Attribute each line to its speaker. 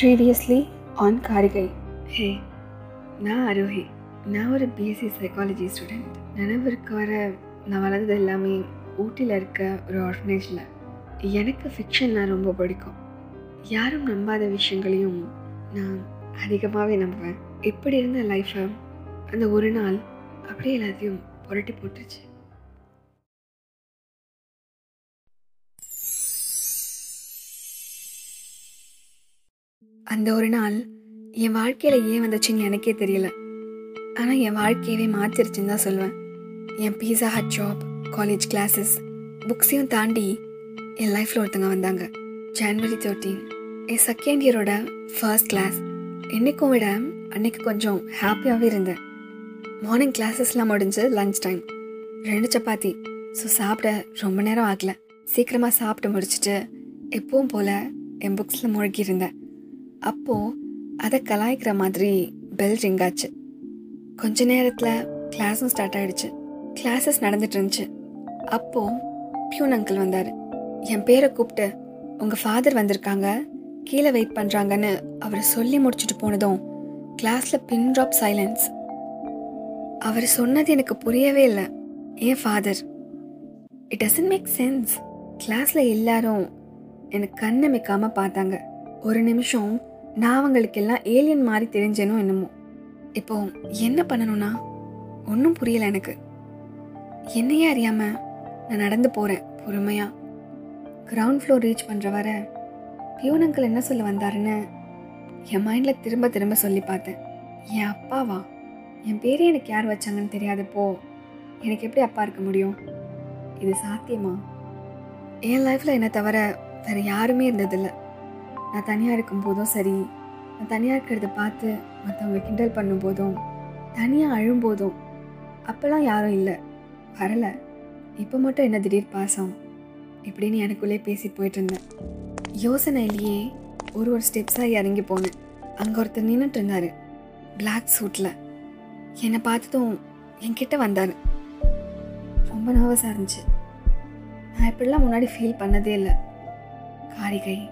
Speaker 1: Previously on காரிகை ஹே நான் அரோஹி நான் ஒரு பிஎஸ்சி சைக்காலஜி ஸ்டூடெண்ட் நினைவிற்கு வர நான் வளர்ந்தது எல்லாமே ஊட்டியில் இருக்க ஒரு ஆர்ஃபனேஜில் எனக்கு ஃபிக்ஷன்னா ரொம்ப பிடிக்கும் யாரும் நம்பாத விஷயங்களையும் நான் அதிகமாகவே நம்புவேன் இப்படி இருந்த லைஃப்பை அந்த ஒரு நாள் அப்படியே எல்லாத்தையும் புரட்டி போட்டுருச்சு அந்த ஒரு நாள் என் வாழ்க்கையில் ஏன் வந்துச்சுன்னு எனக்கே தெரியல. ஆனால் என் வாழ்க்கையவே மாற்றிருச்சுன்னு தான் சொல்லுவேன். என் pizza hut job college classes புக்ஸையும் தாண்டி என் லைஃப்பில் ஒருத்தங்க வந்தாங்க. ஜான்வரி தேர்ட்டீன் என் செகண்ட் இயரோட ஃபர்ஸ்ட் கிளாஸ் என்னைக்கும் விட அன்னைக்கு கொஞ்சம் ஹாப்பியாகவே இருந்தேன். மார்னிங் கிளாஸஸ்லாம் முடிஞ்சு லஞ்ச் டைம் ரெண்டு சப்பாத்தி. ஸோ சாப்பிட ரொம்ப நேரம் ஆகலை. சீக்கிரமாக சாப்பிட்டு முடிச்சுட்டு எப்பவும் போல் என் புக்ஸில் முழுகி இருந்தேன் அப்போது அதை கலாய்க்கிற மாதிரி பெல் ரிங் ஆச்சு. கொஞ்ச நேரத்தில் கிளாஸும் ஸ்டார்ட் ஆகிடுச்சு கிளாஸஸ் நடந்துட்டு இருந்துச்சு. அப்போது பியூன் அங்கிள் வந்தார். என் பேரை கூப்பிட்டு உங்கள் ஃபாதர் வந்திருக்காங்க. கீழே வெயிட் பண்ணுறாங்கன்னு அவர் சொல்லி முடிச்சுட்டு போனதும் கிளாஸில் பின் ட்ராப் சைலன்ஸ் அவர் சொன்னது எனக்கு புரியவே இல்லை. ஏன் father it doesn't make sense கிளாஸில் எல்லாரும் எனக்கு கண்ணமைக்காமல் பார்த்தாங்க. ஒரு நிமிஷம் நான் அவங்களுக்கு எல்லாம் ஏலியன் மாதிரி தெரிஞ்சேனோ என்னமோ. இப்போ என்ன பண்ணணும்னா? ஒன்றும் புரியல எனக்கு. என்னையே அறியாமல் நான் நடந்து போகிறேன் பொறுமையாக கிரவுண்ட் ஃப்ளோர் ரீச் பண்ணுற வர பியூன் அங்கிள் என்ன சொல்ல வந்தாருன்னு என் மைண்டில் திரும்ப திரும்ப சொல்லி பார்த்தேன். என் அப்பாவா? என் பேரே எனக்கு யார் வச்சாங்கன்னு தெரியாதப்போ எனக்கு எப்படி அப்பா இருக்க முடியும்? இது சாத்தியமா? என் லைஃப்பில் என்னை தவிர வேறு யாருமே இருந்ததில்லை. நான் தனியாக இருக்கும்போதும் சரி நான் தனியாக இருக்கிறத பார்த்து மற்றவங்க கிண்டல் பண்ணும்போதும் தனியாக அழும்போதும் அப்போல்லாம் யாரும் இல்லை. வரலை. இப்போ மட்டும் என்ன திடீர் பாசம்? இப்படின்னு எனக்குள்ளே பேசி போயிட்டு இருந்தேன். யோசனையிலேயே ஒரு ஒரு ஸ்டெப்ஸாக இறங்கி போனேன். அங்கே ஒருத்தர் நின்றுட்டு இருந்தார். பிளாக் சூட்டில் என்னை பார்த்ததும் என்கிட்ட வந்தார். ரொம்ப நர்வஸாக இருந்துச்சு. நான் இப்படிலாம் முன்னாடி ஃபீல் பண்ணதே இல்லை. காரிகை.